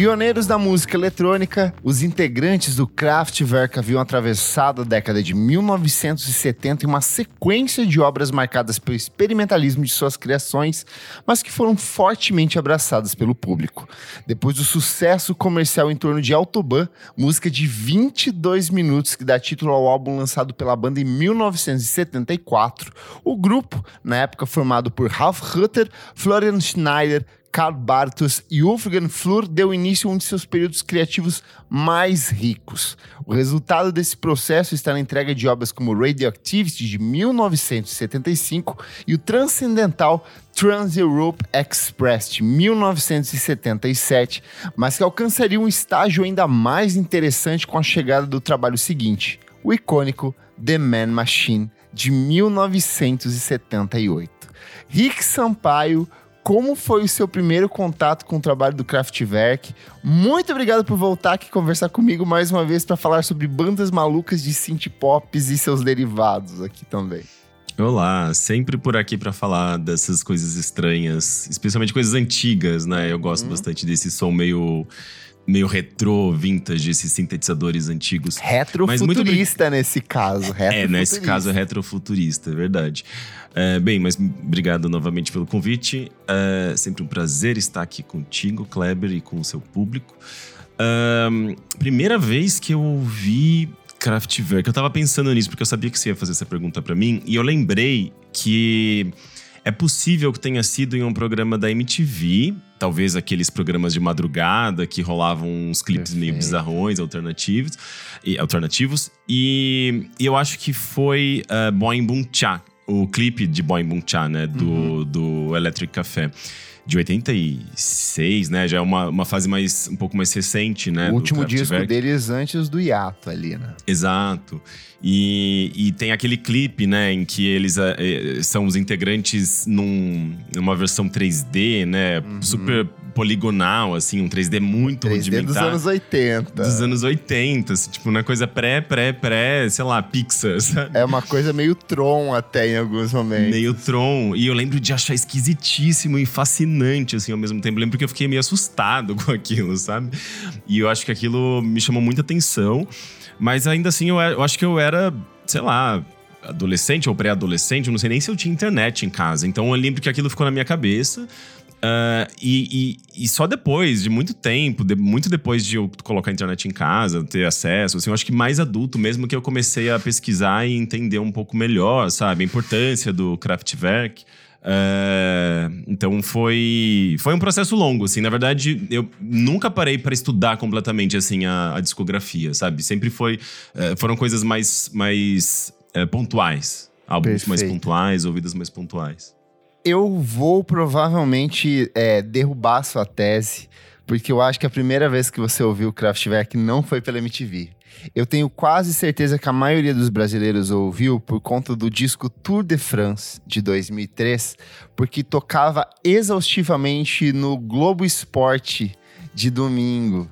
Pioneiros da música eletrônica, os integrantes do Kraftwerk haviam atravessado a década de 1970 em uma sequência de obras marcadas pelo experimentalismo de suas criações, mas que foram fortemente abraçadas pelo público. Depois do sucesso comercial em torno de Autobahn, música de 22 minutos que dá título ao álbum lançado pela banda em 1974, o grupo, na época formado por Ralf Rutter, Florian Schneider, Karl Bartos e Wolfgang Flur deu início a um de seus períodos criativos mais ricos. O resultado desse processo está na entrega de obras como Radioactivity, de 1975, e o transcendental Trans-Europe Express, de 1977, mas que alcançaria um estágio ainda mais interessante com a chegada do trabalho seguinte, o icônico The Man Machine, de 1978. Rick Sampaio como foi o seu primeiro contato com o trabalho do Kraftwerk. Muito obrigado por voltar aqui conversar comigo mais uma vez para falar sobre bandas malucas de synth pops e seus derivados aqui também. Olá, sempre por aqui para falar dessas coisas estranhas, especialmente coisas antigas, né? Eu gosto uhum. bastante desse som meio meio retrô, vintage, esses sintetizadores antigos. Retrofuturista muito... nesse caso. É, nesse caso é retrofuturista, é verdade. É, bem, mas obrigado novamente pelo convite. É sempre um prazer estar aqui contigo, Kleber, e com o seu público. É, primeira vez que eu ouvi Kraftwerk, eu tava pensando nisso, porque eu sabia que você ia fazer essa pergunta para mim, e eu lembrei que é possível que tenha sido em um programa da MTV, talvez aqueles programas de madrugada que rolavam uns clipes meio bizarrões, alternativos, e, alternativos. E, e eu acho que foi uh, Boing Boom Cha, o clipe de Boing Boom Cha, né? Do, uhum. do Electric Café de 86, né? Já é uma, uma fase mais um pouco mais recente, né? O último disco deles antes do hiato ali, né? Exato. E, e tem aquele clipe, né, em que eles é, são os integrantes num, numa versão 3D, né? Uhum. Super poligonal, assim, um 3D muito 3D rudimentar. dos anos 80. Dos anos 80, assim, tipo, uma coisa pré, pré, pré, sei lá, Pixar, sabe? É uma coisa meio Tron até em alguns momentos. Meio Tron. E eu lembro de achar esquisitíssimo e fascinante, assim, ao mesmo tempo. Eu lembro que eu fiquei meio assustado com aquilo, sabe? E eu acho que aquilo me chamou muita atenção. Mas ainda assim, eu, eu acho que eu era, sei lá, adolescente ou pré-adolescente, não sei nem se eu tinha internet em casa. Então eu lembro que aquilo ficou na minha cabeça. Uh, e, e, e, só depois de muito tempo, de, muito depois de eu colocar a internet em casa, ter acesso, assim, eu acho que mais adulto mesmo que eu comecei a pesquisar e entender um pouco melhor, sabe? A importância do Kraftwerk. Uh, então foi foi um processo longo, assim. Na verdade, eu nunca parei para estudar completamente assim a, a, discografia, sabe? Sempre foi uh, foram coisas mais mais uh, pontuais, álbuns Perfeito. mais pontuais, ouvidas mais pontuais. Eu vou provavelmente é, derrubar sua tese, porque eu acho que a primeira vez que você ouviu o Kraftwerk não foi pela MTV. Eu tenho quase certeza que a maioria dos brasileiros ouviu por conta do disco Tour de France de 2003, porque tocava exaustivamente no Globo Esporte de domingo.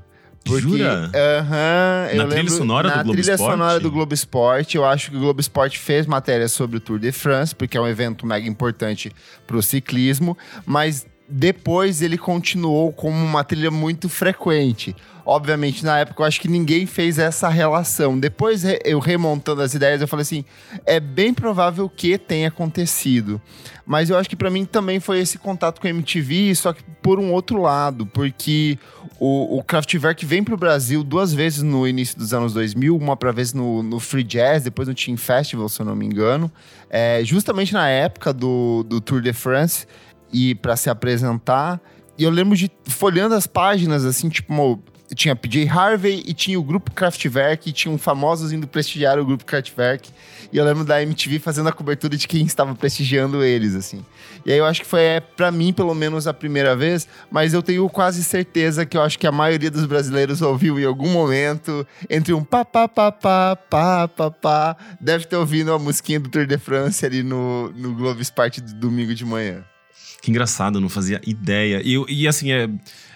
Porque, Jura? Uh -huh, na trilha sonora do Globo trilha Esporte? sonora do Globo Esporte, eu acho que o Globo Esporte fez matéria sobre o Tour de France, porque é um evento mega importante para o ciclismo, mas depois ele continuou como uma trilha muito frequente. Obviamente, na época, eu acho que ninguém fez essa relação. Depois, eu remontando as ideias, eu falei assim: é bem provável que tenha acontecido. Mas eu acho que para mim também foi esse contato com a MTV, só que por um outro lado, porque o, o Kraftwerk vem pro Brasil duas vezes no início dos anos 2000, uma pra vez no, no Free Jazz, depois no Team Festival, se eu não me engano. É, justamente na época do, do Tour de France e para se apresentar. E eu lembro de folhando as páginas, assim, tipo, tinha PJ Harvey e tinha o grupo Kraftwerk, e tinham famosos indo prestigiar o grupo Kraftwerk. E eu lembro da MTV fazendo a cobertura de quem estava prestigiando eles, assim. E aí eu acho que foi, é, para mim, pelo menos, a primeira vez, mas eu tenho quase certeza que eu acho que a maioria dos brasileiros ouviu em algum momento, entre um pá, pá, pá, pá, pá, pá, pá, deve ter ouvido a musiquinha do Tour de France ali no, no Globo Esporte do domingo de manhã. Que engraçado, não fazia ideia. E, e assim, é,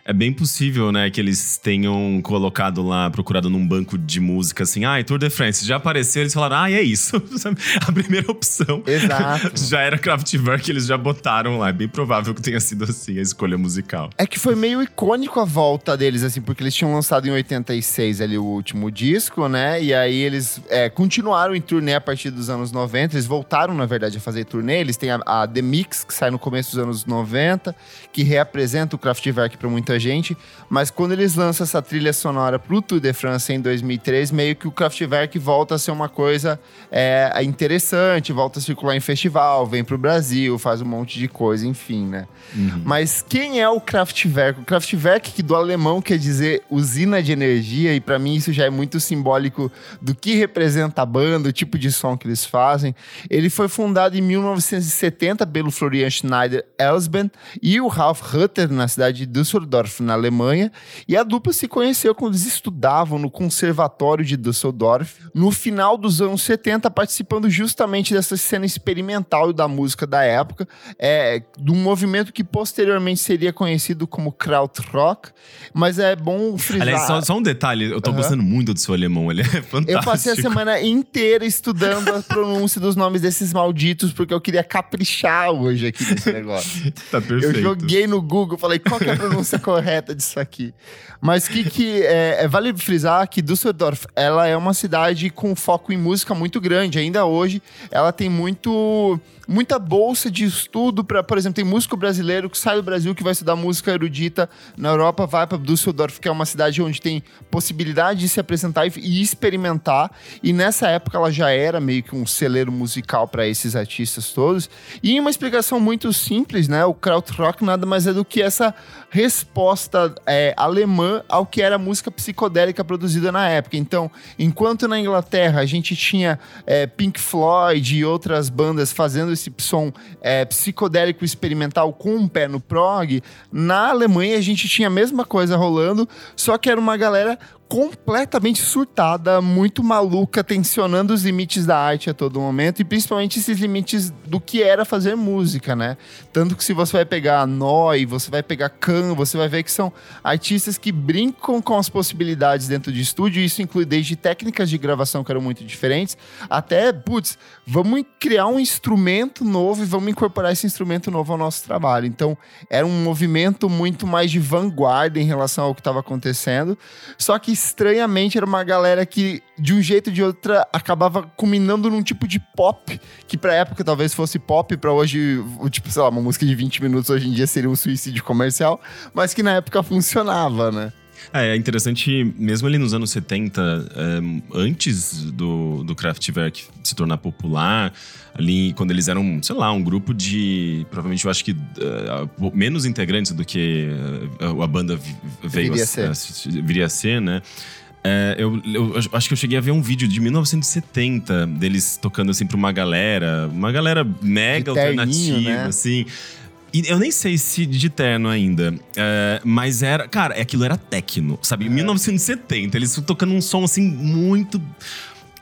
É bem possível, né, que eles tenham colocado lá, procurado num banco de música assim, ah, Tour de France, já apareceu, eles falaram, ah, é isso. a primeira opção Exato. já era Kraftwerk, eles já botaram lá. É bem provável que tenha sido assim a escolha musical. É que foi meio icônico a volta deles, assim, porque eles tinham lançado em 86 ali o último disco, né? E aí eles é, continuaram em turnê a partir dos anos 90. Eles voltaram, na verdade, a fazer turnê. Eles têm a, a The Mix, que sai no começo dos anos 90, que reapresenta o Kraftwerk para muita gente. Mas quando eles lançam essa trilha sonora pro Tour de France em 2003, meio que o Kraftwerk volta a ser uma coisa é, interessante, volta a circular em festival, vem pro Brasil, faz um monte de coisa, enfim, né? Uhum. Mas quem é o Kraftwerk? O Kraftwerk, que do alemão quer dizer usina de energia, e para mim isso já é muito simbólico do que representa a banda, o tipo de som que eles fazem. Ele foi fundado em 1970 pelo Florian Schneider Elsben e o Ralf Rutter na cidade de Düsseldorf, na Alemanha, e a dupla se conheceu quando eles estudavam no Conservatório de Düsseldorf, no final dos anos 70, participando justamente dessa cena experimental da música da época, é, de um movimento que posteriormente seria conhecido como Krautrock, mas é bom frisar... Aliás, só, só um detalhe, eu tô uhum. gostando muito do seu alemão, ele é fantástico. Eu passei a semana inteira estudando a pronúncia dos nomes desses malditos, porque eu queria caprichar hoje aqui nesse negócio. tá perfeito. Eu joguei no Google, falei, qual que é a pronúncia correta disso aqui? Mas que que é, é, vale frisar que Düsseldorf, ela é uma cidade com foco em música muito grande. Ainda hoje, ela tem muito muita bolsa de estudo para, por exemplo, tem músico brasileiro que sai do Brasil que vai estudar música erudita na Europa, vai para Düsseldorf, que é uma cidade onde tem possibilidade de se apresentar e, e experimentar. E nessa época ela já era meio que um celeiro musical para esses artistas todos. E uma explicação muito simples, né? O krautrock nada mais é do que essa resposta é, alemã ao que era a música psicodélica produzida na época. Então, enquanto na Inglaterra a gente tinha é, Pink Floyd e outras bandas fazendo esse som é, psicodélico experimental com um pé no prog, na Alemanha a gente tinha a mesma coisa rolando, só que era uma galera completamente surtada, muito maluca, tensionando os limites da arte a todo momento e principalmente esses limites do que era fazer música, né? Tanto que se você vai pegar Noi, você vai pegar Khan, você vai ver que são artistas que brincam com as possibilidades dentro de estúdio, isso inclui desde técnicas de gravação que eram muito diferentes, até, putz, vamos criar um instrumento novo e vamos incorporar esse instrumento novo ao nosso trabalho. Então, era um movimento muito mais de vanguarda em relação ao que estava acontecendo, só que estranhamente era uma galera que, de um jeito ou de outra, acabava culminando num tipo de pop, que pra época talvez fosse pop, pra hoje, tipo, sei lá, uma música de 20 minutos hoje em dia seria um suicídio comercial, mas que na época funcionava, né? É, é interessante, mesmo ali nos anos 70, é, antes do, do Kraftwerk se tornar popular, ali quando eles eram, sei lá, um grupo de. Provavelmente eu acho que uh, menos integrantes do que uh, a banda veio viria a, ser. A, viria a ser, né? É, eu, eu, eu, acho que eu cheguei a ver um vídeo de 1970 deles tocando assim pra uma galera, uma galera mega alternativa, né? assim. E eu nem sei se de terno ainda, é, mas era. Cara, aquilo era techno, sabe? Em 1970, eles tocando um som assim muito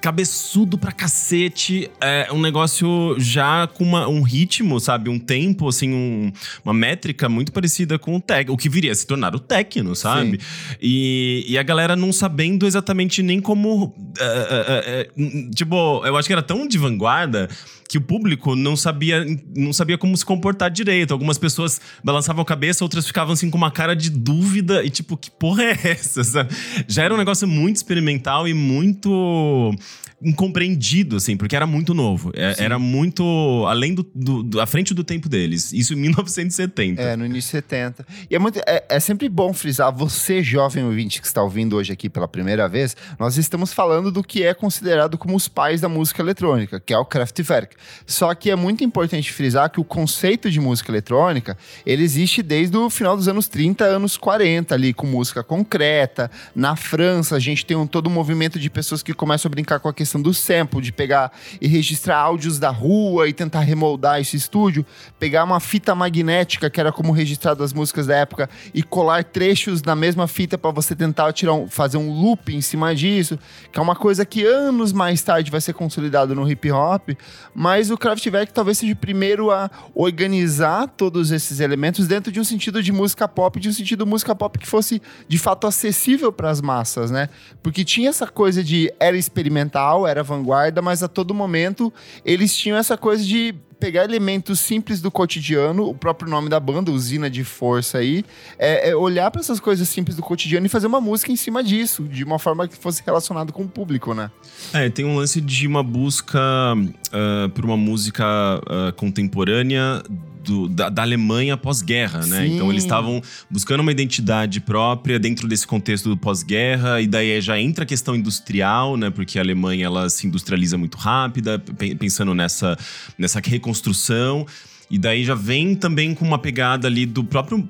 cabeçudo pra cacete. É um negócio já com uma, um ritmo, sabe? Um tempo, assim, um, uma métrica muito parecida com o tech, o que viria a se tornar o techno, sabe? E, e, a galera não sabendo exatamente nem como. É, é, é, tipo, eu acho que era tão de vanguarda que o público não sabia, não sabia como se comportar direito. Algumas pessoas balançavam a cabeça, outras ficavam assim com uma cara de dúvida e tipo, que porra é essa? Já era um negócio muito experimental e muito incompreendido, assim, porque era muito novo. É, era muito além do, do, do, à frente do tempo deles. Isso em 1970. É, no início de 70. E é, muito, é, é sempre bom frisar, você, jovem ouvinte que está ouvindo hoje aqui pela primeira vez, nós estamos falando do que é considerado como os pais da música eletrônica, que é o Kraftwerk. Só que é muito importante frisar que o conceito de música eletrônica, ele existe desde o final dos anos 30, anos 40, ali, com música concreta. Na França, a gente tem um, todo um movimento de pessoas que começam a brincar com a questão do sample, de pegar e registrar áudios da rua e tentar remoldar esse estúdio, pegar uma fita magnética, que era como registrar as músicas da época, e colar trechos na mesma fita para você tentar tirar um, fazer um loop em cima disso, que é uma coisa que anos mais tarde vai ser consolidado no hip hop, mas o Kraftwerk talvez seja o primeiro a organizar todos esses elementos dentro de um sentido de música pop, de um sentido música pop que fosse de fato acessível para as massas, né? Porque tinha essa coisa de era experimental, era vanguarda, mas a todo momento eles tinham essa coisa de pegar elementos simples do cotidiano, o próprio nome da banda, usina de força aí, é, é olhar para essas coisas simples do cotidiano e fazer uma música em cima disso, de uma forma que fosse relacionado com o público, né? É, tem um lance de uma busca uh, por uma música uh, contemporânea do, da, da, Alemanha pós-guerra, né? Sim. Então eles estavam buscando uma identidade própria dentro desse contexto do pós-guerra, e daí já entra a questão industrial, né? Porque a Alemanha ela se industrializa muito rápida, pensando nessa, nessa reconstrução. E daí já vem também com uma pegada ali do próprio.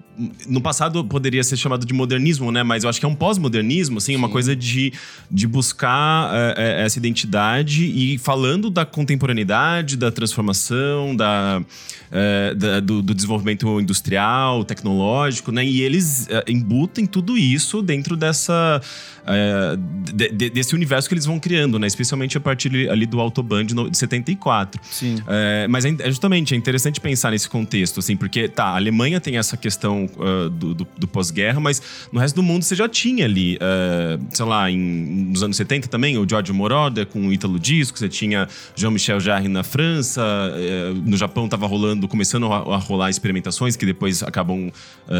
No passado poderia ser chamado de modernismo, né? Mas eu acho que é um pós-modernismo, assim, Sim. uma coisa de, de buscar é, essa identidade e falando da contemporaneidade, da transformação, da, é, da do, do, desenvolvimento industrial, tecnológico, né? E eles é, embutem tudo isso dentro dessa. De, de, desse universo que eles vão criando, né? Especialmente a partir ali do Autobahn de 74. Sim. mas é, justamente é interessante pensar pensar nesse contexto, assim, porque, tá, a Alemanha tem essa questão uh, do, do, do pós-guerra, mas no resto do mundo você já tinha ali, uh, sei lá, em, nos anos 70 também, o Giorgio Moroder com o Ítalo Disco, você tinha Jean-Michel Jarre na França, uh, no Japão tava rolando, começando a, a, rolar experimentações que depois acabam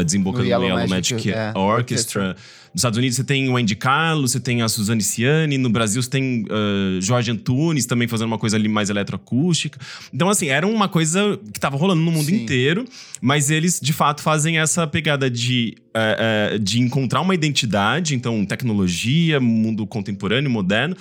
desembocando no Yellow, Yellow Magic, Magic é, Orchestra. Orchestra. Nos Estados Unidos você tem o Andy Carlos, você tem a Suzanne Ciani, no Brasil você tem uh, Jorge Antunes também fazendo uma coisa ali mais eletroacústica. Então, assim, era uma coisa que estava rolando no mundo Sim. inteiro, mas eles de fato fazem essa pegada de, uh, uh, de encontrar uma identidade, então, tecnologia, mundo contemporâneo, moderno,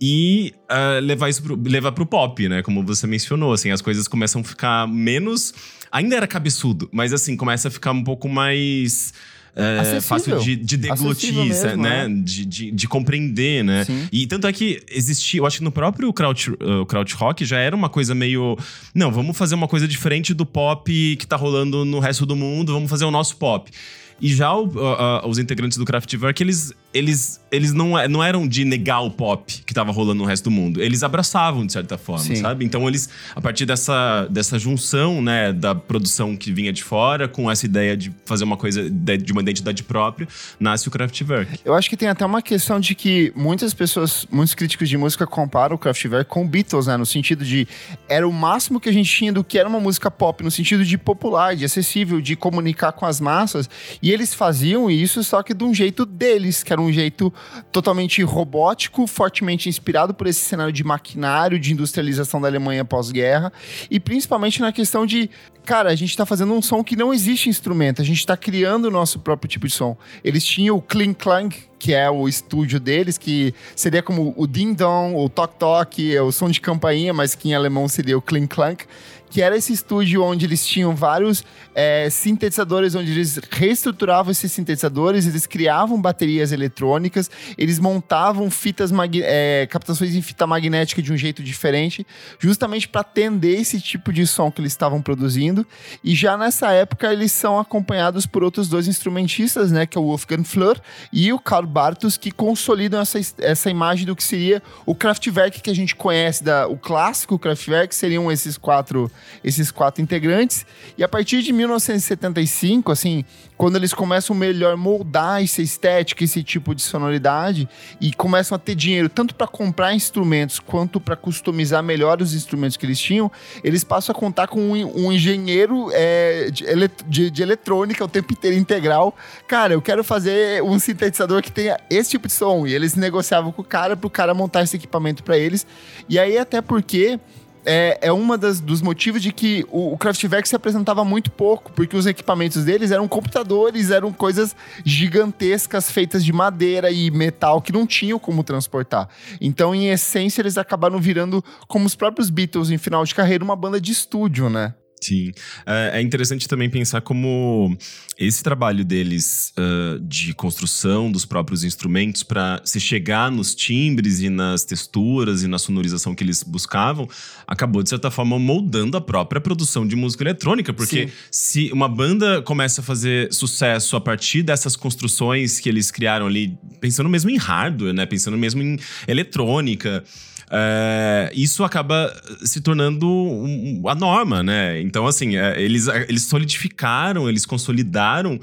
e uh, levar isso pro, levar pro pop, né? Como você mencionou, assim, as coisas começam a ficar menos. Ainda era cabeçudo, mas assim, começa a ficar um pouco mais é, fácil de, de deglutir, mesmo, né? É. De, de, de, compreender, né? Sim. E tanto é que existia, eu acho que no próprio Kraut, uh, Kraut Rock já era uma coisa meio. Não, vamos fazer uma coisa diferente do pop que tá rolando no resto do mundo, vamos fazer o nosso pop. E já o, uh, uh, os integrantes do Kraftwerk, eles, eles, eles não, é, não eram de negar o pop que tava rolando no resto do mundo. Eles abraçavam, de certa forma, Sim. sabe? Então eles, a partir dessa, dessa junção, né, da produção que vinha de fora, com essa ideia de fazer uma coisa, de, de uma identidade própria, nasce o Kraftwerk. Eu acho que tem até uma questão de que muitas pessoas, muitos críticos de música comparam o Kraftwerk com Beatles, né? No sentido de, era o máximo que a gente tinha do que era uma música pop, no sentido de popular, de acessível, de comunicar com as massas. E eles faziam isso só que de um jeito deles, que era um jeito totalmente robótico, fortemente inspirado por esse cenário de maquinário, de industrialização da Alemanha pós-guerra, e principalmente na questão de, cara, a gente tá fazendo um som que não existe instrumento, a gente tá criando o nosso próprio tipo de som. Eles tinham o Kling Klang, que é o estúdio deles, que seria como o Ding Dong, o Tok Tok, o som de campainha, mas que em alemão seria o Kling Klang que era esse estúdio onde eles tinham vários é, sintetizadores, onde eles reestruturavam esses sintetizadores, eles criavam baterias eletrônicas, eles montavam fitas é, captações em fita magnética de um jeito diferente, justamente para atender esse tipo de som que eles estavam produzindo. E já nessa época eles são acompanhados por outros dois instrumentistas, né, que é o Wolfgang Fleur e o Karl Bartos, que consolidam essa, essa imagem do que seria o Kraftwerk que a gente conhece, da, o clássico Kraftwerk, seriam esses quatro esses quatro integrantes. E a partir de 1975, assim, quando eles começam melhor moldar essa estética, esse tipo de sonoridade e começam a ter dinheiro tanto para comprar instrumentos quanto para customizar melhor os instrumentos que eles tinham, eles passam a contar com um, um engenheiro é, de, de, de, eletrônica o tempo inteiro integral. Cara, eu quero fazer um sintetizador que tenha esse tipo de som. E eles negociavam com o cara para o cara montar esse equipamento para eles. E aí, até porque é, é uma das, dos motivos de que o, o Kraftwerk se apresentava muito pouco, porque os equipamentos deles eram computadores, eram coisas gigantescas feitas de madeira e metal que não tinham como transportar. Então, em essência, eles acabaram virando, como os próprios Beatles em final de carreira, uma banda de estúdio, né? Sim. É, é interessante também pensar como esse trabalho deles uh, de construção dos próprios instrumentos para se chegar nos timbres e nas texturas e na sonorização que eles buscavam acabou, de certa forma, moldando a própria produção de música eletrônica. Porque Sim. se uma banda começa a fazer sucesso a partir dessas construções que eles criaram ali, pensando mesmo em hardware, né? Pensando mesmo em eletrônica. É, isso acaba se tornando um, a norma, né? Então, assim, é, eles, eles solidificaram, eles consolidaram é,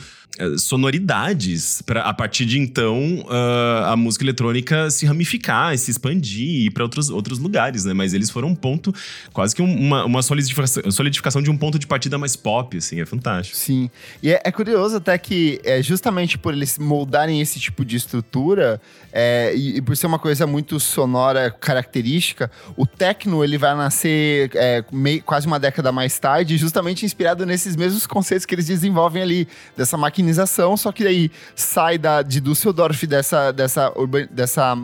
sonoridades para a partir de então uh, a música eletrônica se ramificar, se expandir e ir para outros, outros lugares, né? Mas eles foram um ponto, quase que uma, uma solidificação, solidificação de um ponto de partida mais pop, assim, é fantástico. Sim. E é, é curioso até que, é, justamente por eles moldarem esse tipo de estrutura é, e, e, por ser uma coisa muito sonora, característica, o techno ele vai nascer é, meio, quase uma década mais tarde, justamente inspirado nesses mesmos conceitos que eles desenvolvem ali, dessa máquina só que aí sai da, de Düsseldorf, dessa, dessa, dessa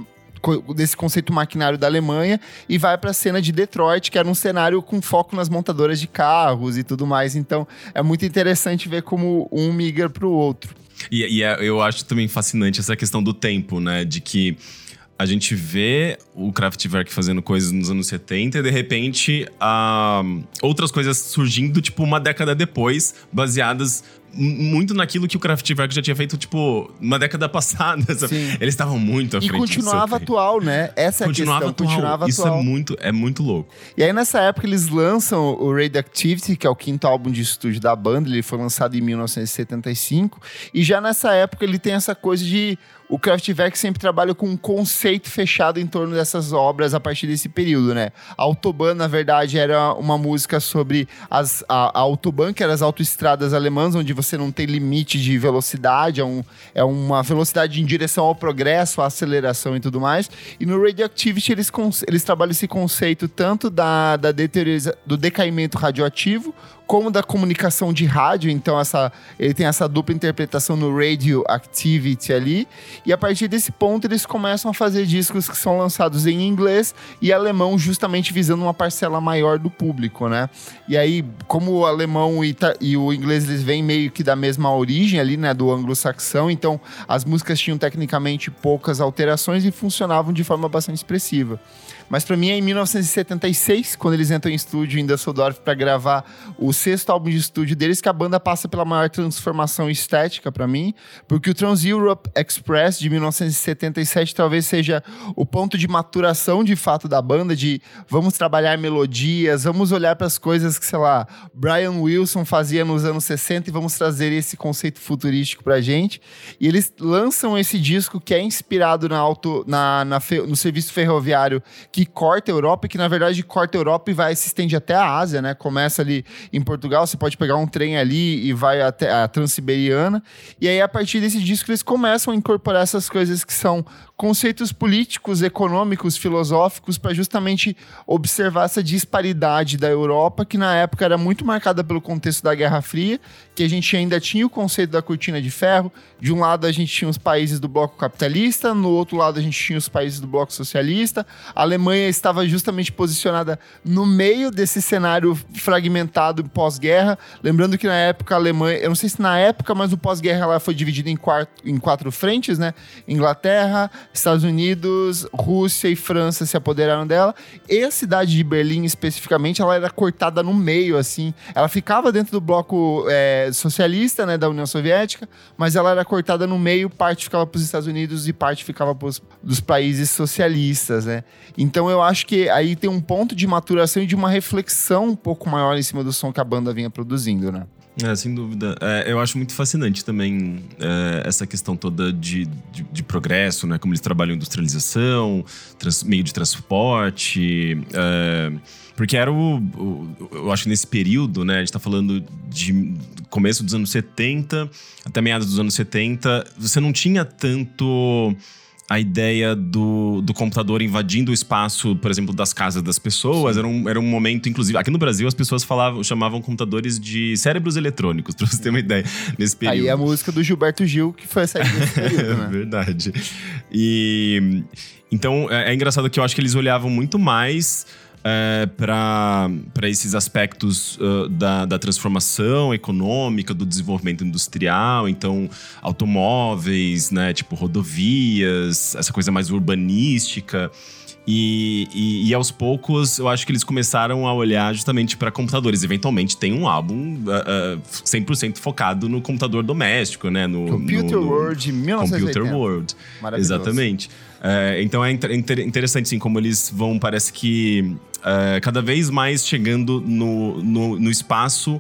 desse conceito maquinário da Alemanha e vai para a cena de Detroit, que era um cenário com foco nas montadoras de carros e tudo mais. Então é muito interessante ver como um migra para o outro. E, e é, eu acho também fascinante essa questão do tempo, né? De que a gente vê o Kraftwerk fazendo coisas nos anos 70 e de repente uh, outras coisas surgindo, tipo, uma década depois, baseadas muito naquilo que o Kraftwerk já tinha feito, tipo, uma década passada. Eles estavam muito à frente. E continuava atual, né? Essa é continuava a questão. Atual. Continuava Isso atual. é muito, é muito louco. E aí, nessa época, eles lançam o Radioactivity, que é o quinto álbum de estúdio da banda. Ele foi lançado em 1975. E já nessa época, ele tem essa coisa de o Kraftwerk sempre trabalha com um conceito fechado em torno dessas obras a partir desse período, né? A Autobahn, na verdade, era uma música sobre as, a, a Autobahn, que eram as autoestradas alemãs, onde você não tem limite de velocidade, é, um, é uma velocidade em direção ao progresso, à aceleração e tudo mais. E no Radioactivity eles, eles trabalham esse conceito tanto da, da do decaimento radioativo, como da comunicação de rádio, então essa, ele tem essa dupla interpretação no Radio Activity ali, e a partir desse ponto eles começam a fazer discos que são lançados em inglês e alemão, justamente visando uma parcela maior do público, né? E aí, como o alemão e, e o inglês eles vêm meio que da mesma origem ali, né, do anglo-saxão, então as músicas tinham tecnicamente poucas alterações e funcionavam de forma bastante expressiva. Mas para mim é em 1976, quando eles entram em estúdio em Düsseldorf para gravar o sexto álbum de estúdio deles, que a banda passa pela maior transformação estética para mim, porque o Trans Europe Express de 1977 talvez seja o ponto de maturação de fato da banda, de vamos trabalhar melodias, vamos olhar para as coisas que, sei lá, Brian Wilson fazia nos anos 60 e vamos trazer esse conceito futurístico pra gente. E eles lançam esse disco que é inspirado na auto, na, na no serviço ferroviário que que corta a Europa, que na verdade corta a Europa e vai se estende até a Ásia, né? Começa ali em Portugal, você pode pegar um trem ali e vai até a Transiberiana. E aí, a partir desse disco, eles começam a incorporar essas coisas que são conceitos políticos, econômicos, filosóficos, para justamente observar essa disparidade da Europa, que na época era muito marcada pelo contexto da Guerra Fria, que a gente ainda tinha o conceito da cortina de ferro. De um lado, a gente tinha os países do bloco capitalista, no outro lado, a gente tinha os países do bloco socialista. A Alemanha estava justamente posicionada no meio desse cenário fragmentado pós-guerra. Lembrando que na época a Alemanha, eu não sei se na época, mas o pós-guerra ela foi dividida em, quatro, em quatro frentes, né? Inglaterra, Estados Unidos, Rússia e França se apoderaram dela. E a cidade de Berlim, especificamente, ela era cortada no meio, assim. Ela ficava dentro do bloco é, socialista, né, da União Soviética, mas ela era cortada no meio, parte ficava para os Estados Unidos e parte ficava para dos países socialistas, né? Então eu acho que aí tem um ponto de maturação e de uma reflexão um pouco maior em cima do som que a banda vinha produzindo, né? É, sem dúvida. É, eu acho muito fascinante também é, essa questão toda de, de, de, progresso, né? Como eles trabalham industrialização, trans, meio de transporte. É, porque era o, o, Eu acho que nesse período, né? A gente tá falando de começo dos anos 70 até meados dos anos 70. Você não tinha tanto a ideia do, do computador invadindo o espaço, por exemplo, das casas das pessoas. Era um, era um momento, inclusive. Aqui no Brasil, as pessoas falavam, chamavam computadores de cérebros eletrônicos, pra você ter uma ideia, nesse período. Aí a música do Gilberto Gil, que foi essa período, né? Verdade. E. Então, é, é engraçado que eu acho que eles olhavam muito mais é, para esses aspectos uh, da, da transformação econômica, do desenvolvimento industrial, então automóveis, né, tipo rodovias, essa coisa mais urbanística. E, e, e, aos poucos, eu acho que eles começaram a olhar justamente para computadores. Eventualmente tem um álbum uh, uh, 100% focado no computador doméstico, né? No, Computer no, no World 1980. Computer World. Exatamente. É, então é inter interessante, assim, como eles vão, parece que é, cada vez mais chegando no, no, no espaço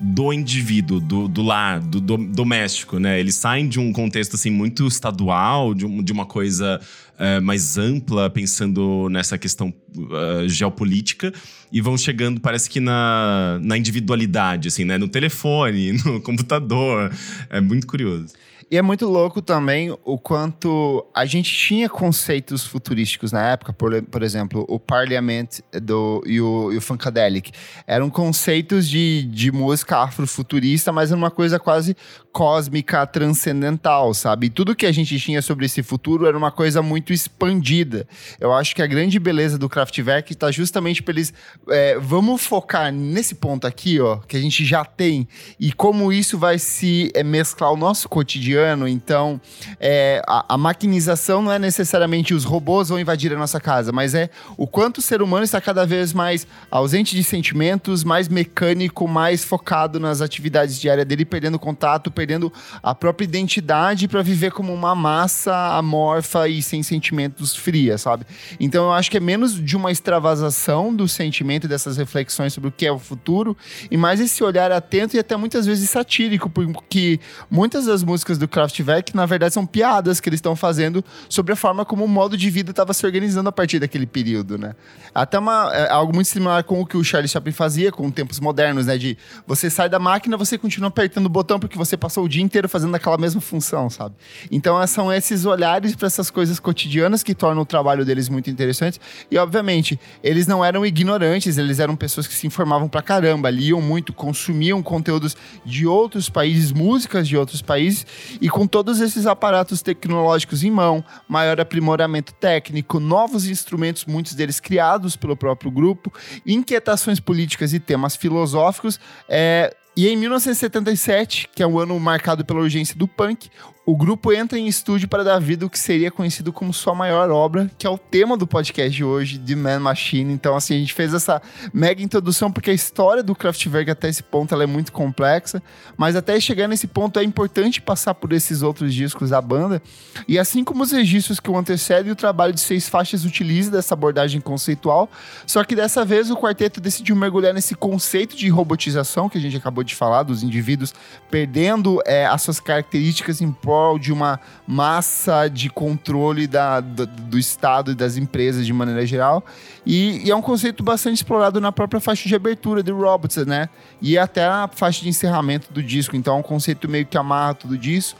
do indivíduo, do, do lar, do, do, doméstico, né? Eles saem de um contexto assim muito estadual, de, um, de uma coisa uh, mais ampla, pensando nessa questão uh, geopolítica, e vão chegando, parece que na, na individualidade, assim, né? No telefone, no computador. É muito curioso. E é muito louco também o quanto a gente tinha conceitos futurísticos na época, por, por exemplo, o Parliament do, e, o, e o Funkadelic. Eram conceitos de, de música afrofuturista, mas uma coisa quase cósmica, transcendental, sabe? E tudo que a gente tinha sobre esse futuro era uma coisa muito expandida. Eu acho que a grande beleza do Kraftwerk está justamente para eles. É, vamos focar nesse ponto aqui, ó, que a gente já tem, e como isso vai se é, mesclar o nosso cotidiano. Então, é, a, a maquinização não é necessariamente os robôs vão invadir a nossa casa, mas é o quanto o ser humano está cada vez mais ausente de sentimentos, mais mecânico, mais focado nas atividades diárias dele, perdendo contato, perdendo perdendo a própria identidade para viver como uma massa amorfa e sem sentimentos fria, sabe? Então eu acho que é menos de uma extravasação do sentimento dessas reflexões sobre o que é o futuro e mais esse olhar atento e até muitas vezes satírico, porque muitas das músicas do Kraftwerk na verdade são piadas que eles estão fazendo sobre a forma como o modo de vida estava se organizando a partir daquele período, né? Até uma, é algo muito similar com o que o Charlie Chaplin fazia com tempos modernos, né? De você sai da máquina, você continua apertando o botão porque você passou o dia inteiro fazendo aquela mesma função, sabe? Então são esses olhares para essas coisas cotidianas que tornam o trabalho deles muito interessante. E obviamente, eles não eram ignorantes, eles eram pessoas que se informavam pra caramba, liam muito, consumiam conteúdos de outros países, músicas de outros países, e com todos esses aparatos tecnológicos em mão, maior aprimoramento técnico, novos instrumentos, muitos deles criados pelo próprio grupo, inquietações políticas e temas filosóficos, é, e em 1977, que é um ano marcado pela urgência do punk, o grupo entra em estúdio para dar vida ao que seria conhecido como sua maior obra, que é o tema do podcast de hoje, The Man Machine. Então, assim, a gente fez essa mega introdução porque a história do Kraftwerk até esse ponto ela é muito complexa, mas até chegar nesse ponto é importante passar por esses outros discos da banda. E assim como os registros que o antecedem, o trabalho de seis faixas utiliza dessa abordagem conceitual, só que dessa vez o quarteto decidiu mergulhar nesse conceito de robotização que a gente acabou de falar, dos indivíduos perdendo é, as suas características em de uma massa de controle da, do, do Estado e das empresas de maneira geral. E, e, é um conceito bastante explorado na própria faixa de abertura de Robots, né? E até a faixa de encerramento do disco. Então é um conceito meio que amarra tudo disso.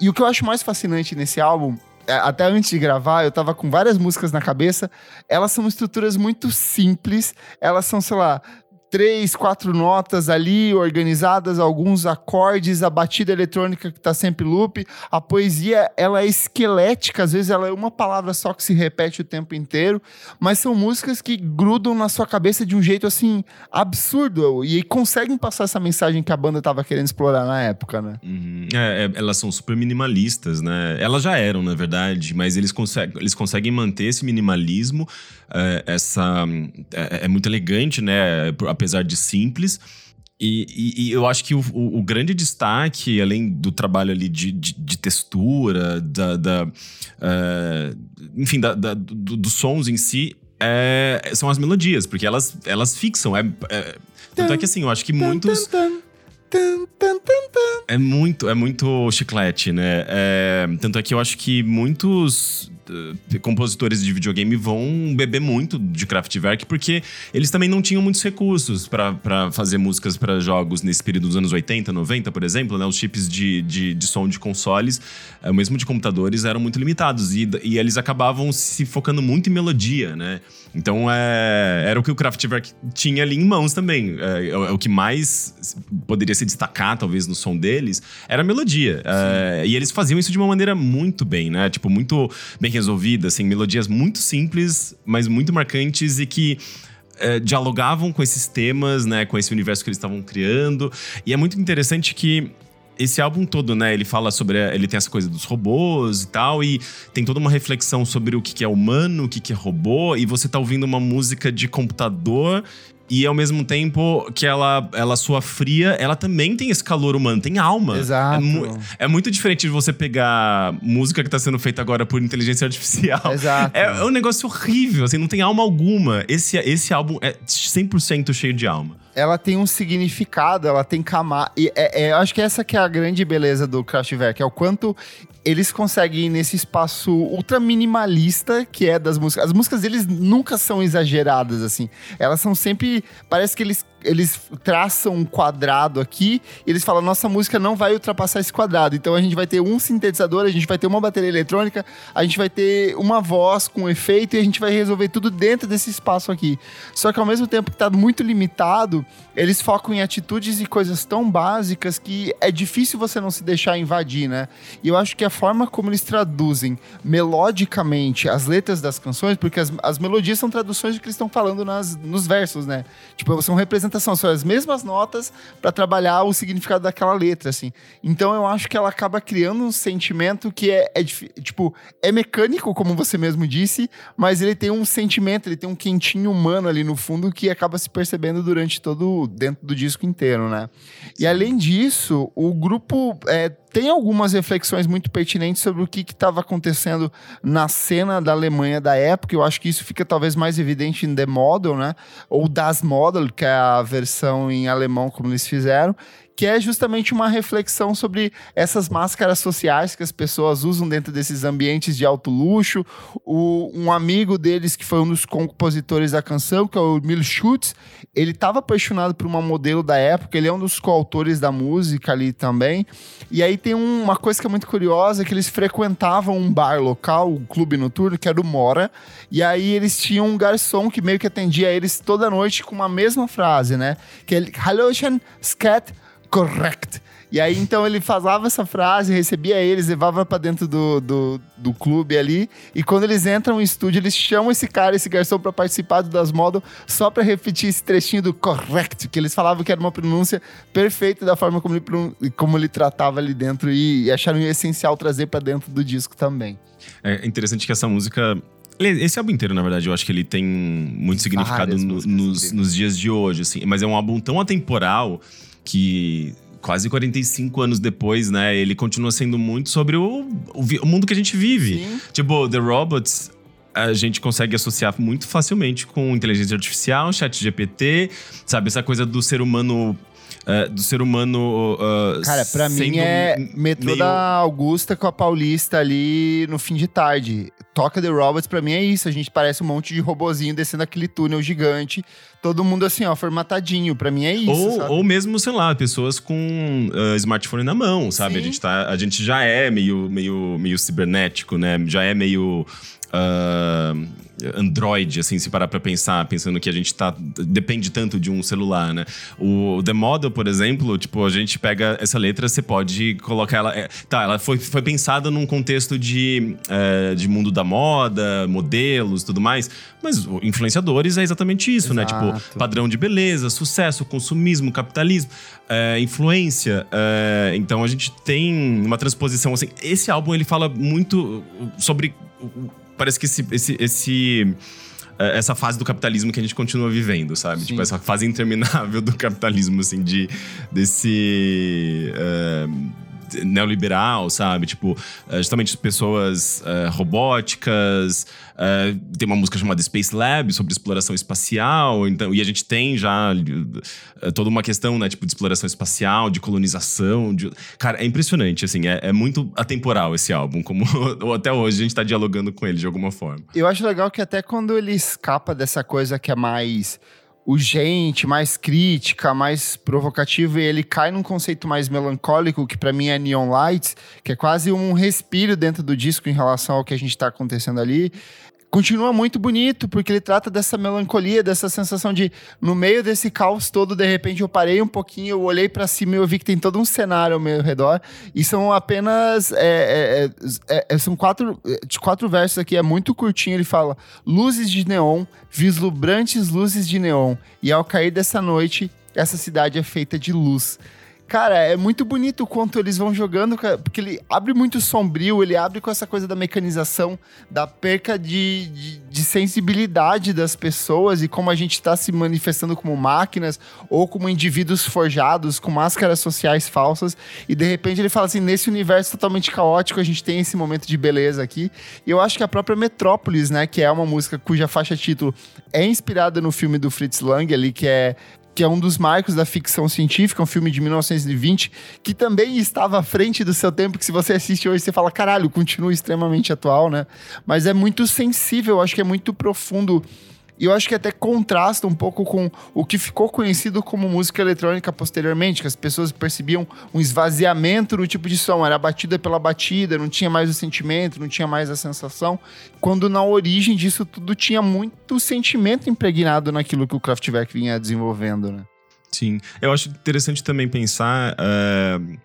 E o que eu acho mais fascinante nesse álbum é, até antes de gravar, eu tava com várias músicas na cabeça. Elas são estruturas muito simples. Elas são, sei lá, três, quatro notas ali organizadas, alguns acordes, a batida eletrônica que está sempre loop. A poesia, ela é esquelética, às vezes ela é uma palavra só que se repete o tempo inteiro, mas são músicas que grudam na sua cabeça de um jeito assim absurdo e conseguem passar essa mensagem que a banda estava querendo explorar na época, né? Uhum. É, é, elas são super minimalistas, né? Elas já eram, na verdade, mas eles, conseguem, eles conseguem manter esse minimalismo, é, essa é, é muito elegante, né? Apesar de simples. E, e, e, eu acho que o, o, o, grande destaque, além do trabalho ali de, de, de textura, da, da uh, enfim, da, da do, dos sons em si, é, são as melodias, porque elas, elas fixam. É, é, tanto é que assim, eu acho que muitos. É muito, é muito chiclete, né? É, tanto é que eu acho que muitos uh, compositores de videogame vão beber muito de Kraftwerk porque eles também não tinham muitos recursos para fazer músicas para jogos nesse período dos anos 80, 90, por exemplo, né? Os chips de, de, de som de consoles, uh, mesmo de computadores, eram muito limitados e, e eles acabavam se focando muito em melodia, né? Então é, era o que o Kraftwerk tinha ali em mãos também. É, é, é o que mais poderia se destacar, talvez, no som deles, era a melodia. É, e eles faziam isso de uma maneira muito bem, né? Tipo, muito bem resolvida, assim, melodias muito simples, mas muito marcantes e que é, dialogavam com esses temas, né? Com esse universo que eles estavam criando. E é muito interessante que esse álbum todo, né, ele fala sobre. Ele tem essa coisa dos robôs e tal, e tem toda uma reflexão sobre o que é humano, o que é robô, e você tá ouvindo uma música de computador e ao mesmo tempo que ela, ela sua fria, ela também tem esse calor humano, tem alma. Exato. É, mu é muito diferente de você pegar música que está sendo feita agora por inteligência artificial. Exato. É, é um negócio horrível, assim, não tem alma alguma. Esse, esse álbum é 100% cheio de alma ela tem um significado, ela tem camada. E é, é, eu acho que essa que é a grande beleza do Kraftwerk, é o quanto eles conseguem ir nesse espaço ultra minimalista que é das músicas. As músicas deles nunca são exageradas, assim. Elas são sempre. Parece que eles eles traçam um quadrado aqui e eles falam: nossa música não vai ultrapassar esse quadrado. Então a gente vai ter um sintetizador, a gente vai ter uma bateria eletrônica, a gente vai ter uma voz com efeito e a gente vai resolver tudo dentro desse espaço aqui. Só que ao mesmo tempo que está muito limitado, eles focam em atitudes e coisas tão básicas que é difícil você não se deixar invadir, né? E eu acho que a forma como eles traduzem melodicamente as letras das canções, porque as, as melodias são traduções do que eles estão falando nas, nos versos, né? Tipo, são representações representação, são as mesmas notas para trabalhar o significado daquela letra, assim. Então eu acho que ela acaba criando um sentimento que é, é tipo, é mecânico, como você mesmo disse, mas ele tem um sentimento, ele tem um quentinho humano ali no fundo que acaba se percebendo durante todo, dentro do disco inteiro, né? E além disso, o grupo é, tem algumas reflexões muito pertinentes sobre o que estava acontecendo na cena da Alemanha da época. Eu acho que isso fica talvez mais evidente em The Model, né? Ou Das Model, que é a versão em alemão como eles fizeram que é justamente uma reflexão sobre essas máscaras sociais que as pessoas usam dentro desses ambientes de alto luxo. O, um amigo deles, que foi um dos compositores da canção, que é o Emil Schutz, ele estava apaixonado por uma modelo da época, ele é um dos coautores da música ali também. E aí tem um, uma coisa que é muito curiosa, que eles frequentavam um bar local, um clube noturno, que era o Mora, e aí eles tinham um garçom que meio que atendia eles toda noite com uma mesma frase, né? Que ele, Hallöchen, Skat, correct. E aí, então, ele falava essa frase, recebia eles, levava para dentro do, do, do, clube ali. E quando eles entram no estúdio, eles chamam esse cara, esse garçom, para participar do Das Model, só para repetir esse trechinho do correct, que eles falavam que era uma pronúncia perfeita da forma como ele, como ele tratava ali dentro. E, e acharam essencial trazer para dentro do disco também. É interessante que essa música esse álbum inteiro, na verdade, eu acho que ele tem muito significado no, nos, nos, dias de hoje, assim. Mas é um álbum tão atemporal que quase 45 anos depois, né, ele continua sendo muito sobre o, o, o mundo que a gente vive. Sim. Tipo, The Robots, a gente consegue associar muito facilmente com inteligência artificial, chat GPT, sabe? Essa coisa do ser humano Uh, do ser humano. Uh, Cara, pra mim é metrô meio... da Augusta com a Paulista ali no fim de tarde. Toca The Robots, pra mim é isso. A gente parece um monte de robozinho descendo aquele túnel gigante. Todo mundo assim, ó, formatadinho. Pra mim é isso. Ou, ou mesmo, sei lá, pessoas com uh, smartphone na mão, sabe? A gente, tá, a gente já é meio, meio, meio cibernético, né? Já é meio. Uh, Android, assim, se parar pra pensar, pensando que a gente tá. depende tanto de um celular, né? O The Model, por exemplo, tipo, a gente pega essa letra, você pode colocar ela. É, tá, ela foi, foi pensada num contexto de, é, de mundo da moda, modelos tudo mais, mas influenciadores é exatamente isso, Exato. né? Tipo, padrão de beleza, sucesso, consumismo, capitalismo, é, influência. É, então a gente tem uma transposição, assim. Esse álbum ele fala muito sobre parece que esse, esse, esse é, essa fase do capitalismo que a gente continua vivendo, sabe? Sim. Tipo, essa fase interminável do capitalismo, assim, de, desse. Uh, neoliberal, sabe? Tipo, eh, justamente pessoas uh, robóticas. Uh, tem uma música chamada Space Lab sobre exploração espacial. Então, e a gente tem já uh, toda uma questão, né? Tipo, de exploração espacial, de colonização. De... Cara, é impressionante, assim. É, é muito atemporal esse álbum. Como até hoje a gente tá dialogando com ele de alguma forma. Eu acho legal que até quando ele escapa dessa coisa que é mais urgente, mais crítica, mais provocativo, e ele cai num conceito mais melancólico, que para mim é Neon Lights, que é quase um respiro dentro do disco em relação ao que a gente está acontecendo ali continua muito bonito, porque ele trata dessa melancolia, dessa sensação de, no meio desse caos todo, de repente eu parei um pouquinho, eu olhei para cima e eu vi que tem todo um cenário ao meu redor, e são apenas, é, é, é, é são quatro, quatro versos aqui, é muito curtinho, ele fala, luzes de neon, vislumbrantes luzes de neon, e ao cair dessa noite, essa cidade é feita de luz. Cara, é muito bonito o quanto eles vão jogando, porque ele abre muito sombrio, ele abre com essa coisa da mecanização, da perca de, de, de sensibilidade das pessoas e como a gente está se manifestando como máquinas ou como indivíduos forjados com máscaras sociais falsas. E de repente ele fala assim: nesse universo totalmente caótico, a gente tem esse momento de beleza aqui. E eu acho que a própria Metrópolis, né, que é uma música cuja faixa título é inspirada no filme do Fritz Lang ali, que é que é um dos marcos da ficção científica, um filme de 1920, que também estava à frente do seu tempo, que se você assiste hoje, você fala, caralho, continua extremamente atual, né? Mas é muito sensível, acho que é muito profundo e eu acho que até contrasta um pouco com o que ficou conhecido como música eletrônica posteriormente, que as pessoas percebiam um esvaziamento no tipo de som, era batida pela batida, não tinha mais o sentimento, não tinha mais a sensação, quando na origem disso tudo tinha muito sentimento impregnado naquilo que o Kraftwerk vinha desenvolvendo, né? Sim, eu acho interessante também pensar. Uh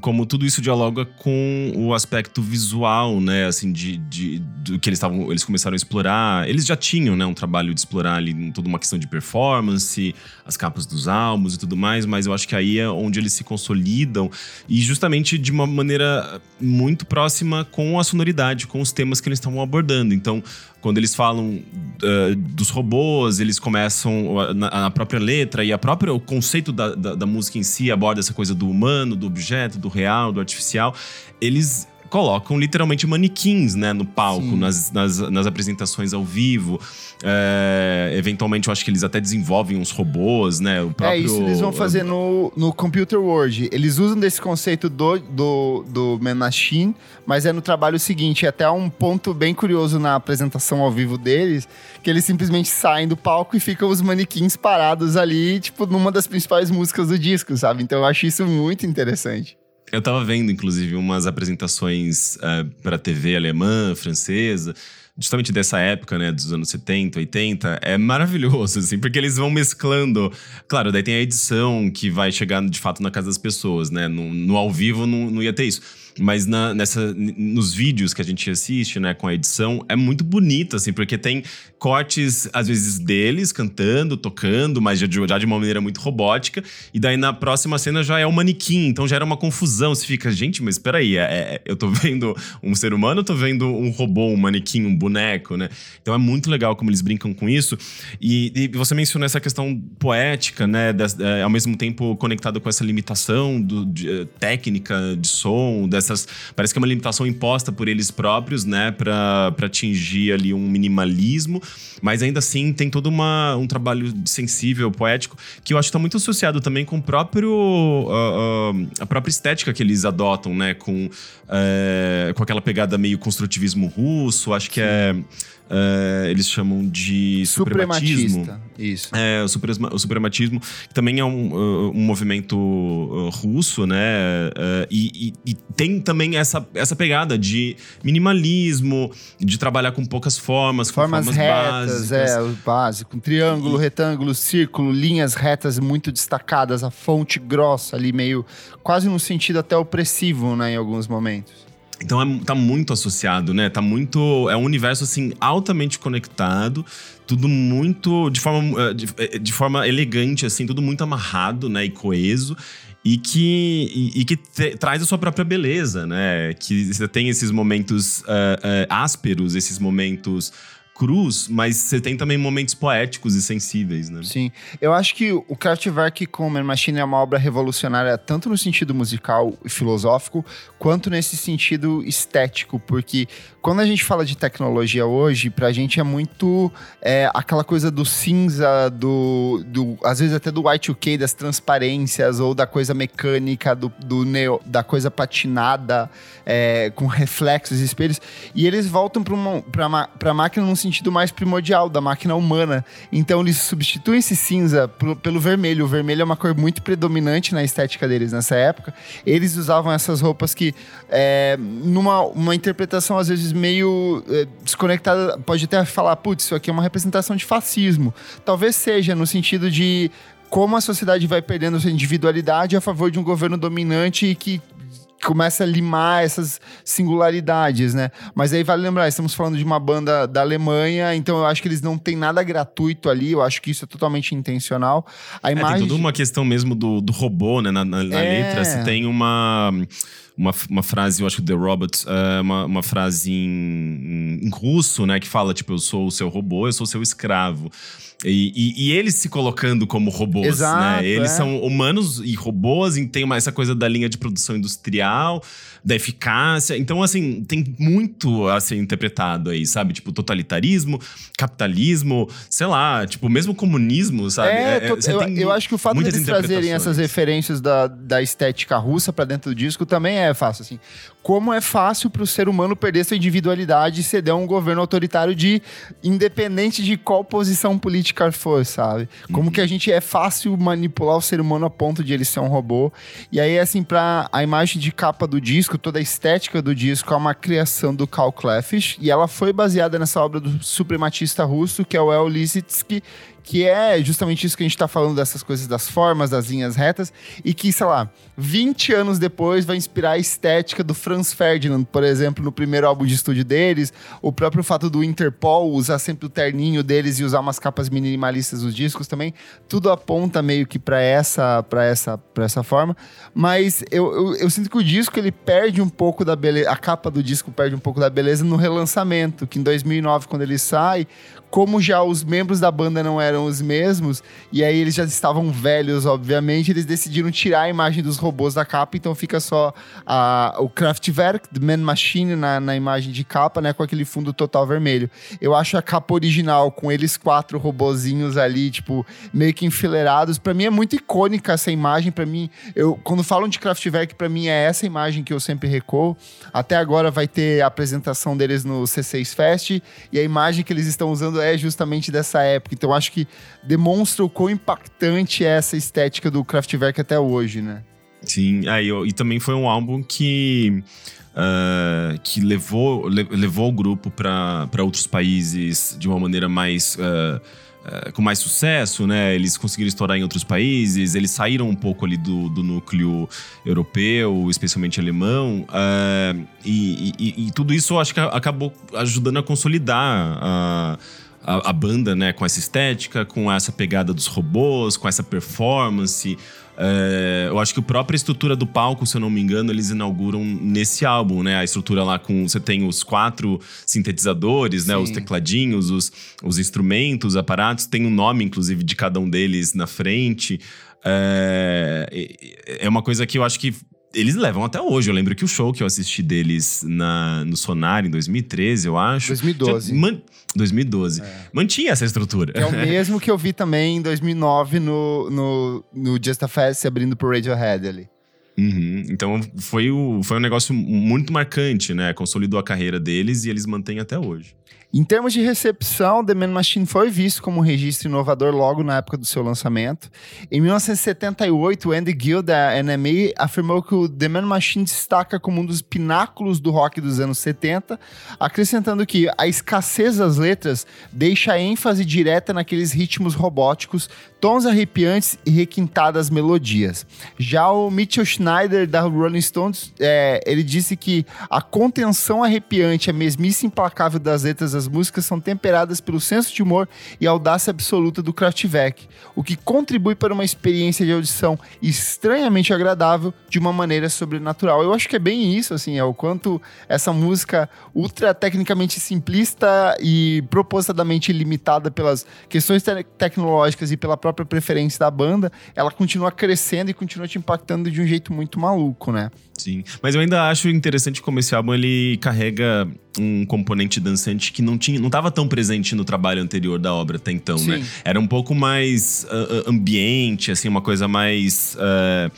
como tudo isso dialoga com o aspecto visual, né, assim, de, de, do que eles estavam, eles começaram a explorar. Eles já tinham, né, um trabalho de explorar ali toda uma questão de performance, as capas dos álbuns e tudo mais, mas eu acho que aí é onde eles se consolidam e justamente de uma maneira muito próxima com a sonoridade, com os temas que eles estavam abordando. Então, quando eles falam uh, dos robôs, eles começam na, própria letra e a própria, o conceito da, da, da música em si aborda essa coisa do humano, do objeto, do real, do artificial. Eles colocam literalmente manequins, né, no palco, nas, nas, nas, apresentações ao vivo. É, eventualmente, eu acho que eles até desenvolvem uns robôs, né? O próprio... É isso eles vão fazer no, no Computer World. Eles usam desse conceito do, do, do Man Machine, mas é no trabalho seguinte. Até um ponto bem curioso na apresentação ao vivo deles, que eles simplesmente saem do palco e ficam os manequins parados ali, tipo, numa das principais músicas do disco, sabe? Então eu acho isso muito interessante. Eu tava vendo, inclusive, umas apresentações uh, eh, para TV alemã, francesa, justamente dessa época, né, dos anos 70, 80, é maravilhoso, assim, porque eles vão mesclando. Claro, daí tem a edição que vai chegar de fato na casa das pessoas, né? No, no ao vivo não, não ia ter isso. Mas na, nessa, nos vídeos que a gente assiste, né, com a edição, é muito bonito, assim, porque tem cortes, às vezes, deles cantando, tocando, mas já de, já de uma maneira muito robótica. E daí na próxima cena já é o manequim, então já era uma confusão. Você fica, gente, mas peraí, é, é, eu tô vendo um ser humano, eu tô vendo um robô, um manequim, um boneco, né? Então é muito legal como eles brincam com isso. E, e você mencionou essa questão poética, né? É, ao mesmo tempo conectado com essa limitação do, de, eh, técnica de som, dessas. Parece que é uma limitação imposta por eles próprios, né? Para atingir ali um minimalismo. Mas ainda assim tem todo uma, um trabalho sensível, poético, que eu acho que está muito associado também com o próprio, uh, uh, a própria estética que eles adotam, né? Com, uh, com aquela pegada meio construtivismo russo, acho que Sim. é Uh, eles chamam de suprematismo. Isso. É, o, suprema, o suprematismo, que também é um, uh, um movimento uh, russo, né? E, e, e, tem também essa, essa pegada de minimalismo, de trabalhar com poucas formas, formas, formas retas, básicas. é, o básico. Um triângulo, e... retângulo, círculo, linhas retas muito destacadas, a fonte grossa ali, meio quase num sentido até opressivo, né, em alguns momentos. Então é, tá muito associado, né? Tá muito. É um universo assim altamente conectado, tudo muito de forma, eh, de, eh, de forma elegante, assim, tudo muito amarrado, né? E coeso. E que, e, e que te, traz a sua própria beleza, né? Que você tem esses momentos uh, uh, ásperos, esses momentos cruz, mas você tem também momentos poéticos e sensíveis, né? Sim. Eu acho que o Kraftwerk com Man Machine é uma obra revolucionária tanto no sentido musical e filosófico, quanto nesse sentido estético, porque quando a gente fala de tecnologia hoje, pra gente é muito é, aquela coisa do cinza, do, do às vezes até do Y2K, das transparências, ou da coisa mecânica, do, do neo, da coisa patinada, é, com reflexos e espelhos, e eles voltam pra, uma, pra, pra máquina num sentido mais primordial, da máquina humana. Então eles substituem esse cinza pelo, vermelho. O vermelho é uma cor muito predominante na estética deles nessa época. Eles usavam essas roupas que, é, numa uma interpretação às vezes meio é, desconectada, pode até falar, putz, isso aqui é uma representação de fascismo. Talvez seja no sentido de como a sociedade vai perdendo sua individualidade a favor de um governo dominante e que começa a limar essas singularidades, né? Mas aí vale lembrar, estamos falando de uma banda da Alemanha, então eu acho que eles não têm nada gratuito ali, eu acho que isso é totalmente intencional. A imagem... É, tem toda uma questão mesmo do, do robô, né? Na, na, na é... letra, se tem uma uma, uma frase, eu acho que The Robot, é uma, uma frase em, em, russo, né? Que fala, tipo, eu sou o seu robô, eu sou o seu escravo. E, e, e eles se colocando como robôs, né? Exato, né? Eles é. são humanos e robôs, e tem uma, essa coisa da linha de produção industrial, da eficácia. Então, assim, tem muito a ser interpretado aí, sabe? Tipo, totalitarismo, capitalismo, sei lá, tipo, mesmo comunismo, sabe? É, é, eu, eu, acho que o fato deles trazerem essas referências da, da estética russa para dentro do disco também é fácil, assim. Como é fácil para o ser humano perder sua individualidade e ceder a um governo autoritário de independente de qual posição política for, sabe? Como uhum. que a gente é fácil manipular o ser humano a ponto de ele ser um robô. E aí, assim, para a imagem de capa do disco, toda a estética do disco é uma criação do Karl Klefisch e ela foi baseada nessa obra do suprematista russo, que é o El Lissitzky, que é justamente isso que a gente está falando dessas coisas das formas, das linhas retas, e que, sei lá, 20 anos depois vai inspirar a estética do Franz Ferdinand, por exemplo, no primeiro álbum de estúdio deles, o próprio fato do Interpol usar sempre o terninho deles e usar umas capas minimalistas nos discos também, tudo aponta meio que para essa, para essa, para essa forma, mas eu, eu, eu, sinto que o disco ele perde um pouco da beleza, a capa do disco perde um pouco da beleza no relançamento, que em 2009 quando ele sai, como já os membros da banda não eram os mesmos, e aí eles já estavam velhos, obviamente, eles decidiram tirar a imagem dos robôs da capa, então fica só a, o Kraftwerk, The Man Machine, na, na imagem de capa, né, com aquele fundo total vermelho. Eu acho a capa original, com eles quatro robozinhos ali, tipo, meio que enfileirados, para mim é muito icônica essa imagem, para mim, eu, quando falam de Kraftwerk, para mim é essa imagem que eu sempre recoo. Até agora vai ter a apresentação deles no C6 Fest, e a imagem que eles estão usando é justamente dessa época. Então acho que demonstra o quão impactante é essa estética do Kraftwerk até hoje, né? Sim, aí e também foi um álbum que uh, que levou, le, levou o grupo para outros países de uma maneira mais uh, uh, com mais sucesso, né? Eles conseguiram estourar em outros países, eles saíram um pouco ali do, do núcleo europeu, especialmente alemão, e, e, e, tudo isso acho que acabou ajudando a consolidar a a, a, banda, né, com essa estética, com essa pegada dos robôs, com essa performance. É, eu acho que a própria estrutura do palco, se eu não me engano, eles inauguram nesse álbum, né? A estrutura lá com. Você tem os quatro sintetizadores, né? Os tecladinhos, os, os instrumentos, os aparatos, tem um nome, inclusive, de cada um deles na frente. É, é uma coisa que eu acho que eles levam até hoje. Eu lembro que o show que eu assisti deles na, no Sonar em 2013, eu acho. 2012. Man, 2012. É. Mantinha essa estrutura. É o mesmo que eu vi também em 2009 no, no, no Just a Fest abrindo pro Radiohead ali. Uhum. Então foi, o, foi um negócio muito marcante, né? Consolidou a carreira deles e eles mantêm até hoje. Em termos de recepção, The Man Machine foi visto como um registro inovador logo na época do seu lançamento. Em 1978, Andy Gill, da NME, afirmou que o The Man Machine destaca como um dos pináculos do rock dos anos 70, acrescentando que a escassez das letras deixa ênfase direta naqueles ritmos robóticos, tons arrepiantes e requintadas melodias. Já o Mitchell Schneider, da Rolling Stones, é, ele disse que a contenção arrepiante, a mesmice implacável das letras das músicas são temperadas pelo senso de humor e audácia absoluta do Kraftwerk, o que contribui para uma experiência de audição estranhamente agradável de uma maneira sobrenatural. Eu acho que é bem isso, assim, é o quanto essa música ultra tecnicamente simplista e propositadamente limitada pelas questões te tecnológicas e pela própria preferência da banda, ela continua crescendo e continua te impactando de um jeito muito maluco, né? Sim, mas eu ainda acho interessante como esse álbum ele carrega um componente dançante que não tinha, não estava tão presente no trabalho anterior da obra até então, né? Sim. né? Era um pouco mais uh, ambiente, assim, uma coisa mais uh,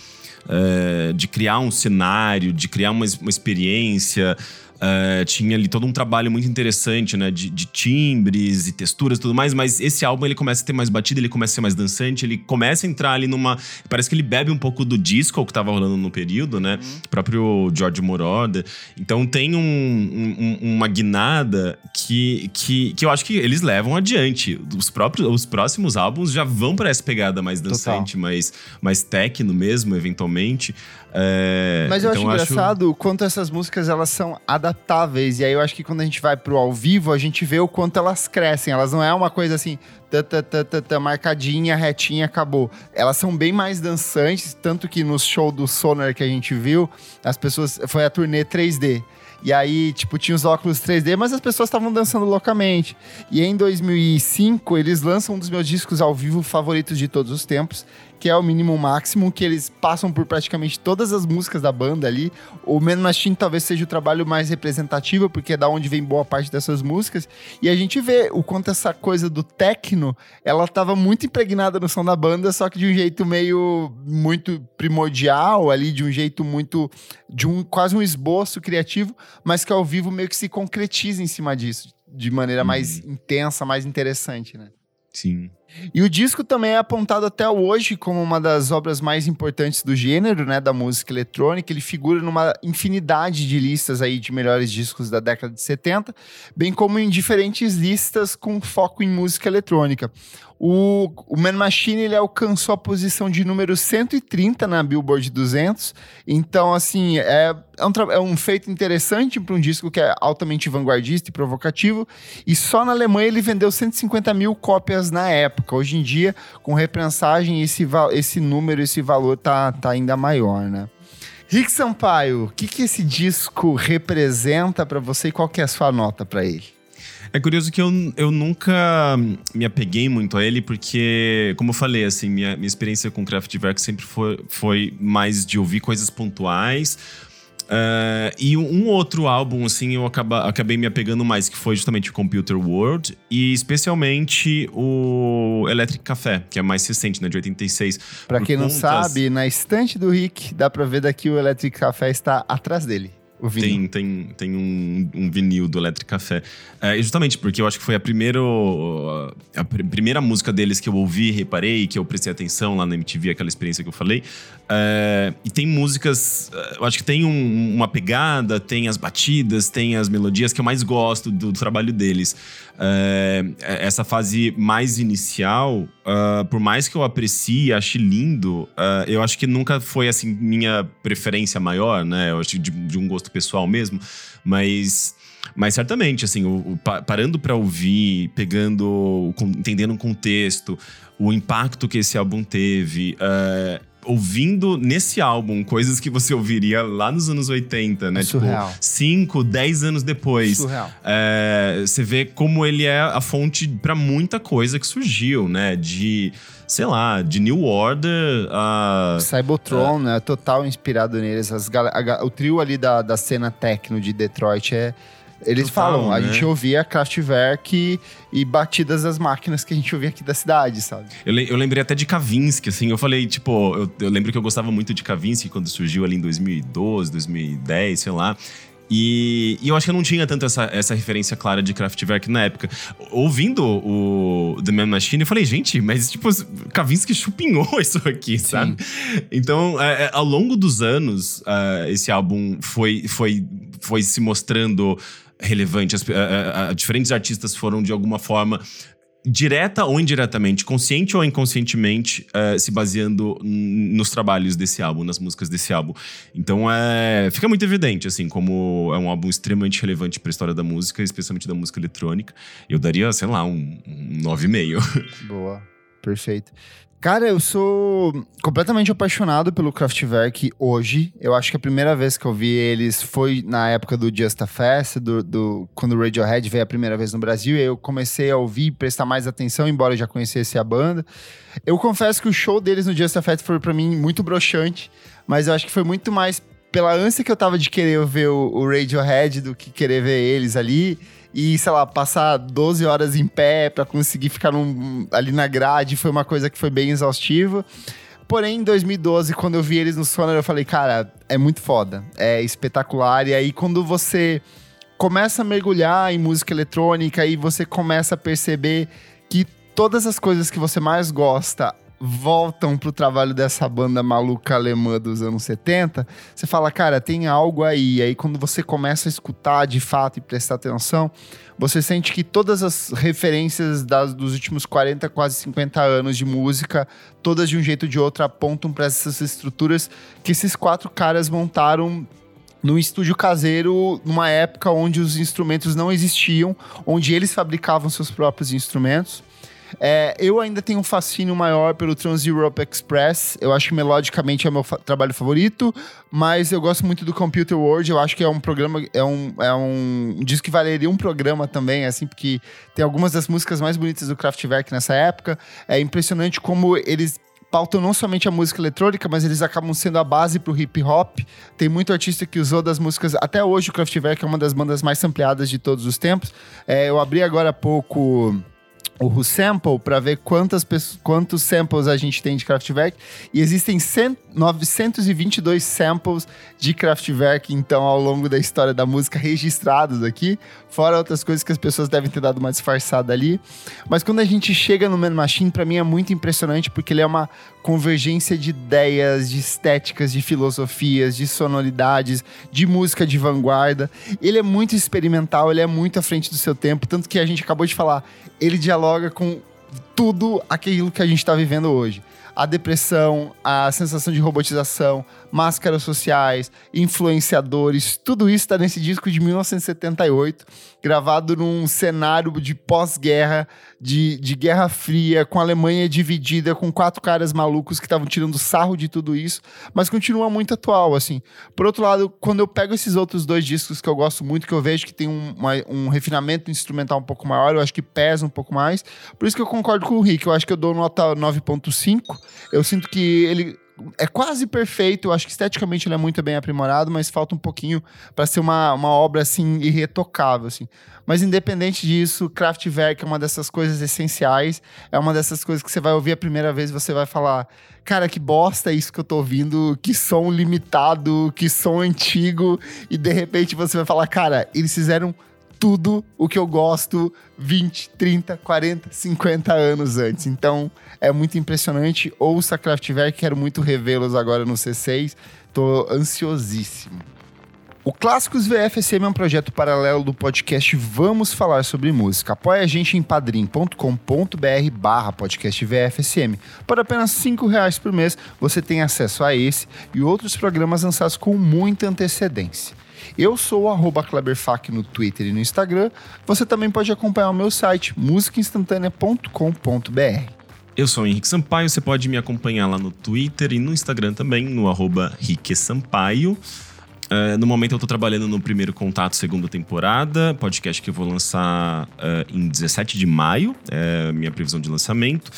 uh, de criar um cenário, de criar uma, uma experiência. Uh, tinha ali todo um trabalho muito interessante, né? De, de, timbres e texturas e tudo mais, mas esse álbum ele começa a ter mais batida, ele começa a ser mais dançante, ele começa a entrar ali numa. Parece que ele bebe um pouco do disco que tava rolando no período, né? Uhum. O próprio George Moroder. Então tem um, um, uma guinada que, que, que eu acho que eles levam adiante. Os, próprios, os próximos álbuns já vão para essa pegada mais dançante, mais, mais techno mesmo, eventualmente. É, Mas eu então acho engraçado acho... o quanto essas músicas elas são adaptáveis. E aí eu acho que quando a gente vai pro ao vivo, a gente vê o quanto elas crescem. Elas não é uma coisa assim, tá, tá, tá, tá, marcadinha, retinha, acabou. Elas são bem mais dançantes, tanto que no show do Sonar que a gente viu, as pessoas. Foi a turnê 3D. E aí, tipo, tinha os óculos 3D, mas as pessoas estavam dançando loucamente. E em 2005, eles lançam um dos meus discos ao vivo favoritos de todos os tempos, que é o Mínimo Máximo, que eles passam por praticamente todas as músicas da banda ali. O Man Machine talvez seja o trabalho mais representativo, porque é da onde vem boa parte dessas músicas. E a gente vê o quanto essa coisa do techno, ela estava muito impregnada no som da banda, só que de um jeito meio muito primordial ali, de um jeito muito de um quase um esboço criativo, mas que ao vivo meio que se concretiza em cima disso, de maneira mais uhum. intensa, mais interessante, né? Sim. E o disco também é apontado até hoje como uma das obras mais importantes do gênero, né, da música eletrônica. Ele figura numa infinidade de listas aí de melhores discos da década de 70, bem como em diferentes listas com foco em música eletrônica. O, o Man Machine ele alcançou a posição de número 130 na Billboard 200. Então, assim, é, é, um, é um feito interessante para um disco que é altamente vanguardista e provocativo. E só na Alemanha ele vendeu 150 mil cópias na época. Hoje em dia, com reprensagem, esse, esse número, esse valor tá, tá ainda maior, né? Rick Sampaio, o que, que esse disco representa para você e qual que é a sua nota para ele? É curioso que eu, eu nunca me apeguei muito a ele, porque, como eu falei, assim, minha, minha experiência com Kraftwerk sempre foi, foi mais de ouvir coisas pontuais. Uh, e um outro álbum, assim, eu acaba, acabei me apegando mais, que foi justamente o Computer World, e especialmente o Electric Café, que é mais recente, né, de 86. Pra quem contas... não sabe, na estante do Rick, dá pra ver daqui o Electric Café está atrás dele. O vinil. Tem, tem, tem um, um vinil do Electric Café. É, justamente porque eu acho que foi a, primeiro, a pr primeira música deles que eu ouvi, reparei, que eu prestei atenção lá na MTV, aquela experiência que eu falei. É, e tem músicas, é, eu acho que tem um, uma pegada, tem as batidas, tem as melodias que eu mais gosto do, do trabalho deles. É, essa fase mais inicial, uh, por mais que eu aprecie, ache lindo, uh, eu acho que nunca foi assim minha preferência maior, né? Eu acho de, de um gosto pessoal mesmo, mas mas certamente, assim, o, o parando para ouvir, pegando, entendendo o contexto, o impacto que esse álbum teve, uh, ouvindo nesse álbum coisas que você ouviria lá nos anos 80, né? É tipo, surreal. 5, 10 anos depois. Surreal. É, você vê como ele é a fonte para muita coisa que surgiu, né? De sei lá, de New Order a. Cybertron, né? Total inspirado neles. As, a, o trio ali da, da cena techno de Detroit é eles Total, falam, né? a gente ouvia Kraftwerk e, e, batidas das máquinas que a gente ouvia aqui da cidade, sabe? Eu, eu lembrei até de Kavinsky, assim, eu falei, tipo, eu, eu, lembro que eu gostava muito de Kavinsky quando surgiu ali em 2012, 2010, sei lá. E, e, eu acho que eu não tinha tanto essa, essa referência clara de Kraftwerk na época. Ouvindo o The Man Machine, eu falei, gente, mas tipo, Kavinsky chupinhou isso aqui, Sim. sabe? Então, é, é, ao longo dos anos, uh, esse álbum foi, foi, foi se mostrando relevante. As, a, a, diferentes artistas foram, de alguma forma, direta ou indiretamente, consciente ou inconscientemente, uh, se baseando nos trabalhos desse álbum, nas músicas desse álbum. Então é, fica muito evidente, assim, como é um álbum extremamente relevante para a história da música, especialmente da música eletrônica. Eu daria, sei lá, um, um 9,5. Boa, perfeito. Cara, eu sou completamente apaixonado pelo Kraftwerk hoje. Eu acho que a primeira vez que eu vi eles foi na época do Just a Fest, do, do, quando o Radiohead veio a primeira vez no Brasil. E eu comecei a ouvir, prestar mais atenção, embora eu já conhecesse a banda. Eu confesso que o show deles no Just a Fest foi para mim muito broxante, mas eu acho que foi muito mais pela ânsia que eu tava de querer ver o, o Radiohead do que querer ver eles ali e, sei lá, passar 12 horas em pé para conseguir ficar num, ali na grade foi uma coisa que foi bem exaustiva. Porém, em 2012, quando eu vi eles no Sonar, eu falei, cara, é muito foda, é espetacular. E aí, quando você começa a mergulhar em música eletrônica e você começa a perceber que todas as coisas que você mais gosta voltam pro trabalho dessa banda maluca alemã dos anos 70, você fala, cara, tem algo aí. Aí quando você começa a escutar de fato e prestar atenção, você sente que todas as referências das, dos últimos 40, quase 50 anos de música, todas de um jeito ou de outro apontam para essas estruturas que esses quatro caras montaram num estúdio caseiro, numa época onde os instrumentos não existiam, onde eles fabricavam seus próprios instrumentos. É, eu ainda tenho um fascínio maior pelo Trans Europe Express. Eu acho que melodicamente é o meu fa trabalho favorito, mas eu gosto muito do Computer World. Eu acho que é um programa, é um, é um, disco que valeria um programa também, assim, porque tem algumas das músicas mais bonitas do Kraftwerk nessa época. É impressionante como eles pautam não somente a música eletrônica, mas eles acabam sendo a base pro hip hop. Tem muito artista que usou das músicas. Até hoje, o Kraftwerk é uma das bandas mais ampliadas de todos os tempos. É, eu abri agora há pouco o sample para ver quantas quantos samples a gente tem de Kraftwerk. E existem 100, 922 samples de Kraftwerk então ao longo da história da música registrados aqui, fora outras coisas que as pessoas devem ter dado uma disfarçada ali. Mas quando a gente chega no Man Machine, para mim é muito impressionante porque ele é uma convergência de ideias, de estéticas, de filosofias, de sonoridades, de música de vanguarda. Ele é muito experimental, ele é muito à frente do seu tempo, tanto que a gente acabou de falar, ele dialoga com tudo aquilo que a gente está vivendo hoje. A depressão, a sensação de robotização, máscaras sociais, influenciadores, tudo isso está nesse disco de 1978, gravado num cenário de pós-guerra, de, de Guerra Fria, com a Alemanha dividida, com quatro caras malucos que estavam tirando sarro de tudo isso, mas continua muito atual, assim. Por outro lado, quando eu pego esses outros dois discos que eu gosto muito, que eu vejo que tem um, uma, um refinamento instrumental um pouco maior, eu acho que pesa um pouco mais, por isso que eu concordo com o Rick, eu acho que eu dou nota 9.5, eu sinto que ele é quase perfeito. Eu acho que esteticamente ele é muito bem aprimorado, mas falta um pouquinho para ser uma, uma obra assim irretocável, assim. Mas independente disso, Kraftwerk é uma dessas coisas essenciais. É uma dessas coisas que você vai ouvir a primeira vez e você vai falar: "Cara, que bosta é isso que eu tô ouvindo, que som limitado, que som antigo". E de repente você vai falar: "Cara, eles fizeram tudo o que eu gosto 20, 30, 40, 50 anos antes. Então é muito impressionante. Ouça Kraftwerk, quero muito revê-los agora no C6. Tô ansiosíssimo. O Clássicos VFSM é um projeto paralelo do podcast Vamos Falar Sobre Música. Apoie a gente em padrim.com.br barra podcast VFSM. Por apenas cinco reais por mês, você tem acesso a esse e outros programas lançados com muita antecedência. Eu sou o Kleberfac no Twitter e no Instagram. Você também pode acompanhar o meu site, musicainstantanea.com.br. Eu sou o Henrique Sampaio, você pode me acompanhar lá no Twitter e no Instagram também, no arroba Sampaio. Uh, no momento eu estou trabalhando no primeiro contato, segunda temporada, podcast que eu vou lançar uh, em 17 de maio, é minha previsão de lançamento.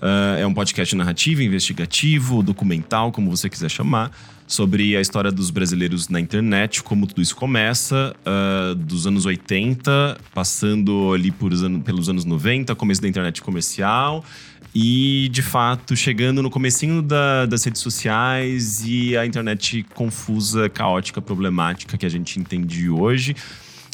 Uh, é um podcast narrativo, investigativo, documental, como você quiser chamar, sobre a história dos brasileiros na internet, como tudo isso começa, uh, dos anos 80, passando ali por, pelos anos 90, começo da internet comercial, e de fato chegando no comecinho da, das redes sociais e a internet confusa, caótica, problemática que a gente entende hoje.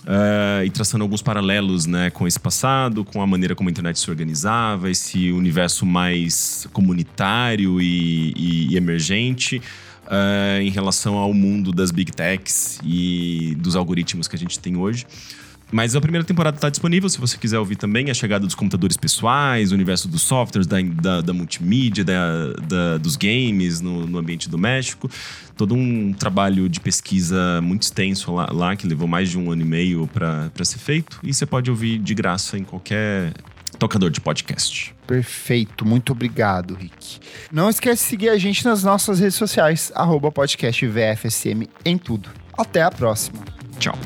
Uh, e traçando alguns paralelos né, com esse passado, com a maneira como a internet se organizava, esse universo mais comunitário e, e, e emergente. Uh, em relação ao mundo das big techs e dos algoritmos que a gente tem hoje. Mas a primeira temporada está disponível, se você quiser ouvir também. A chegada dos computadores pessoais, o universo dos softwares, da, da, da multimídia, da, da, dos games no, no, ambiente doméstico. Todo um trabalho de pesquisa muito extenso lá, lá que levou mais de um ano e meio para ser feito. E você pode ouvir de graça em qualquer tocador de podcast. Perfeito, muito obrigado, Rick. Não esquece de seguir a gente nas nossas redes sociais, arroba podcast VFSM em tudo. Até a próxima. Tchau.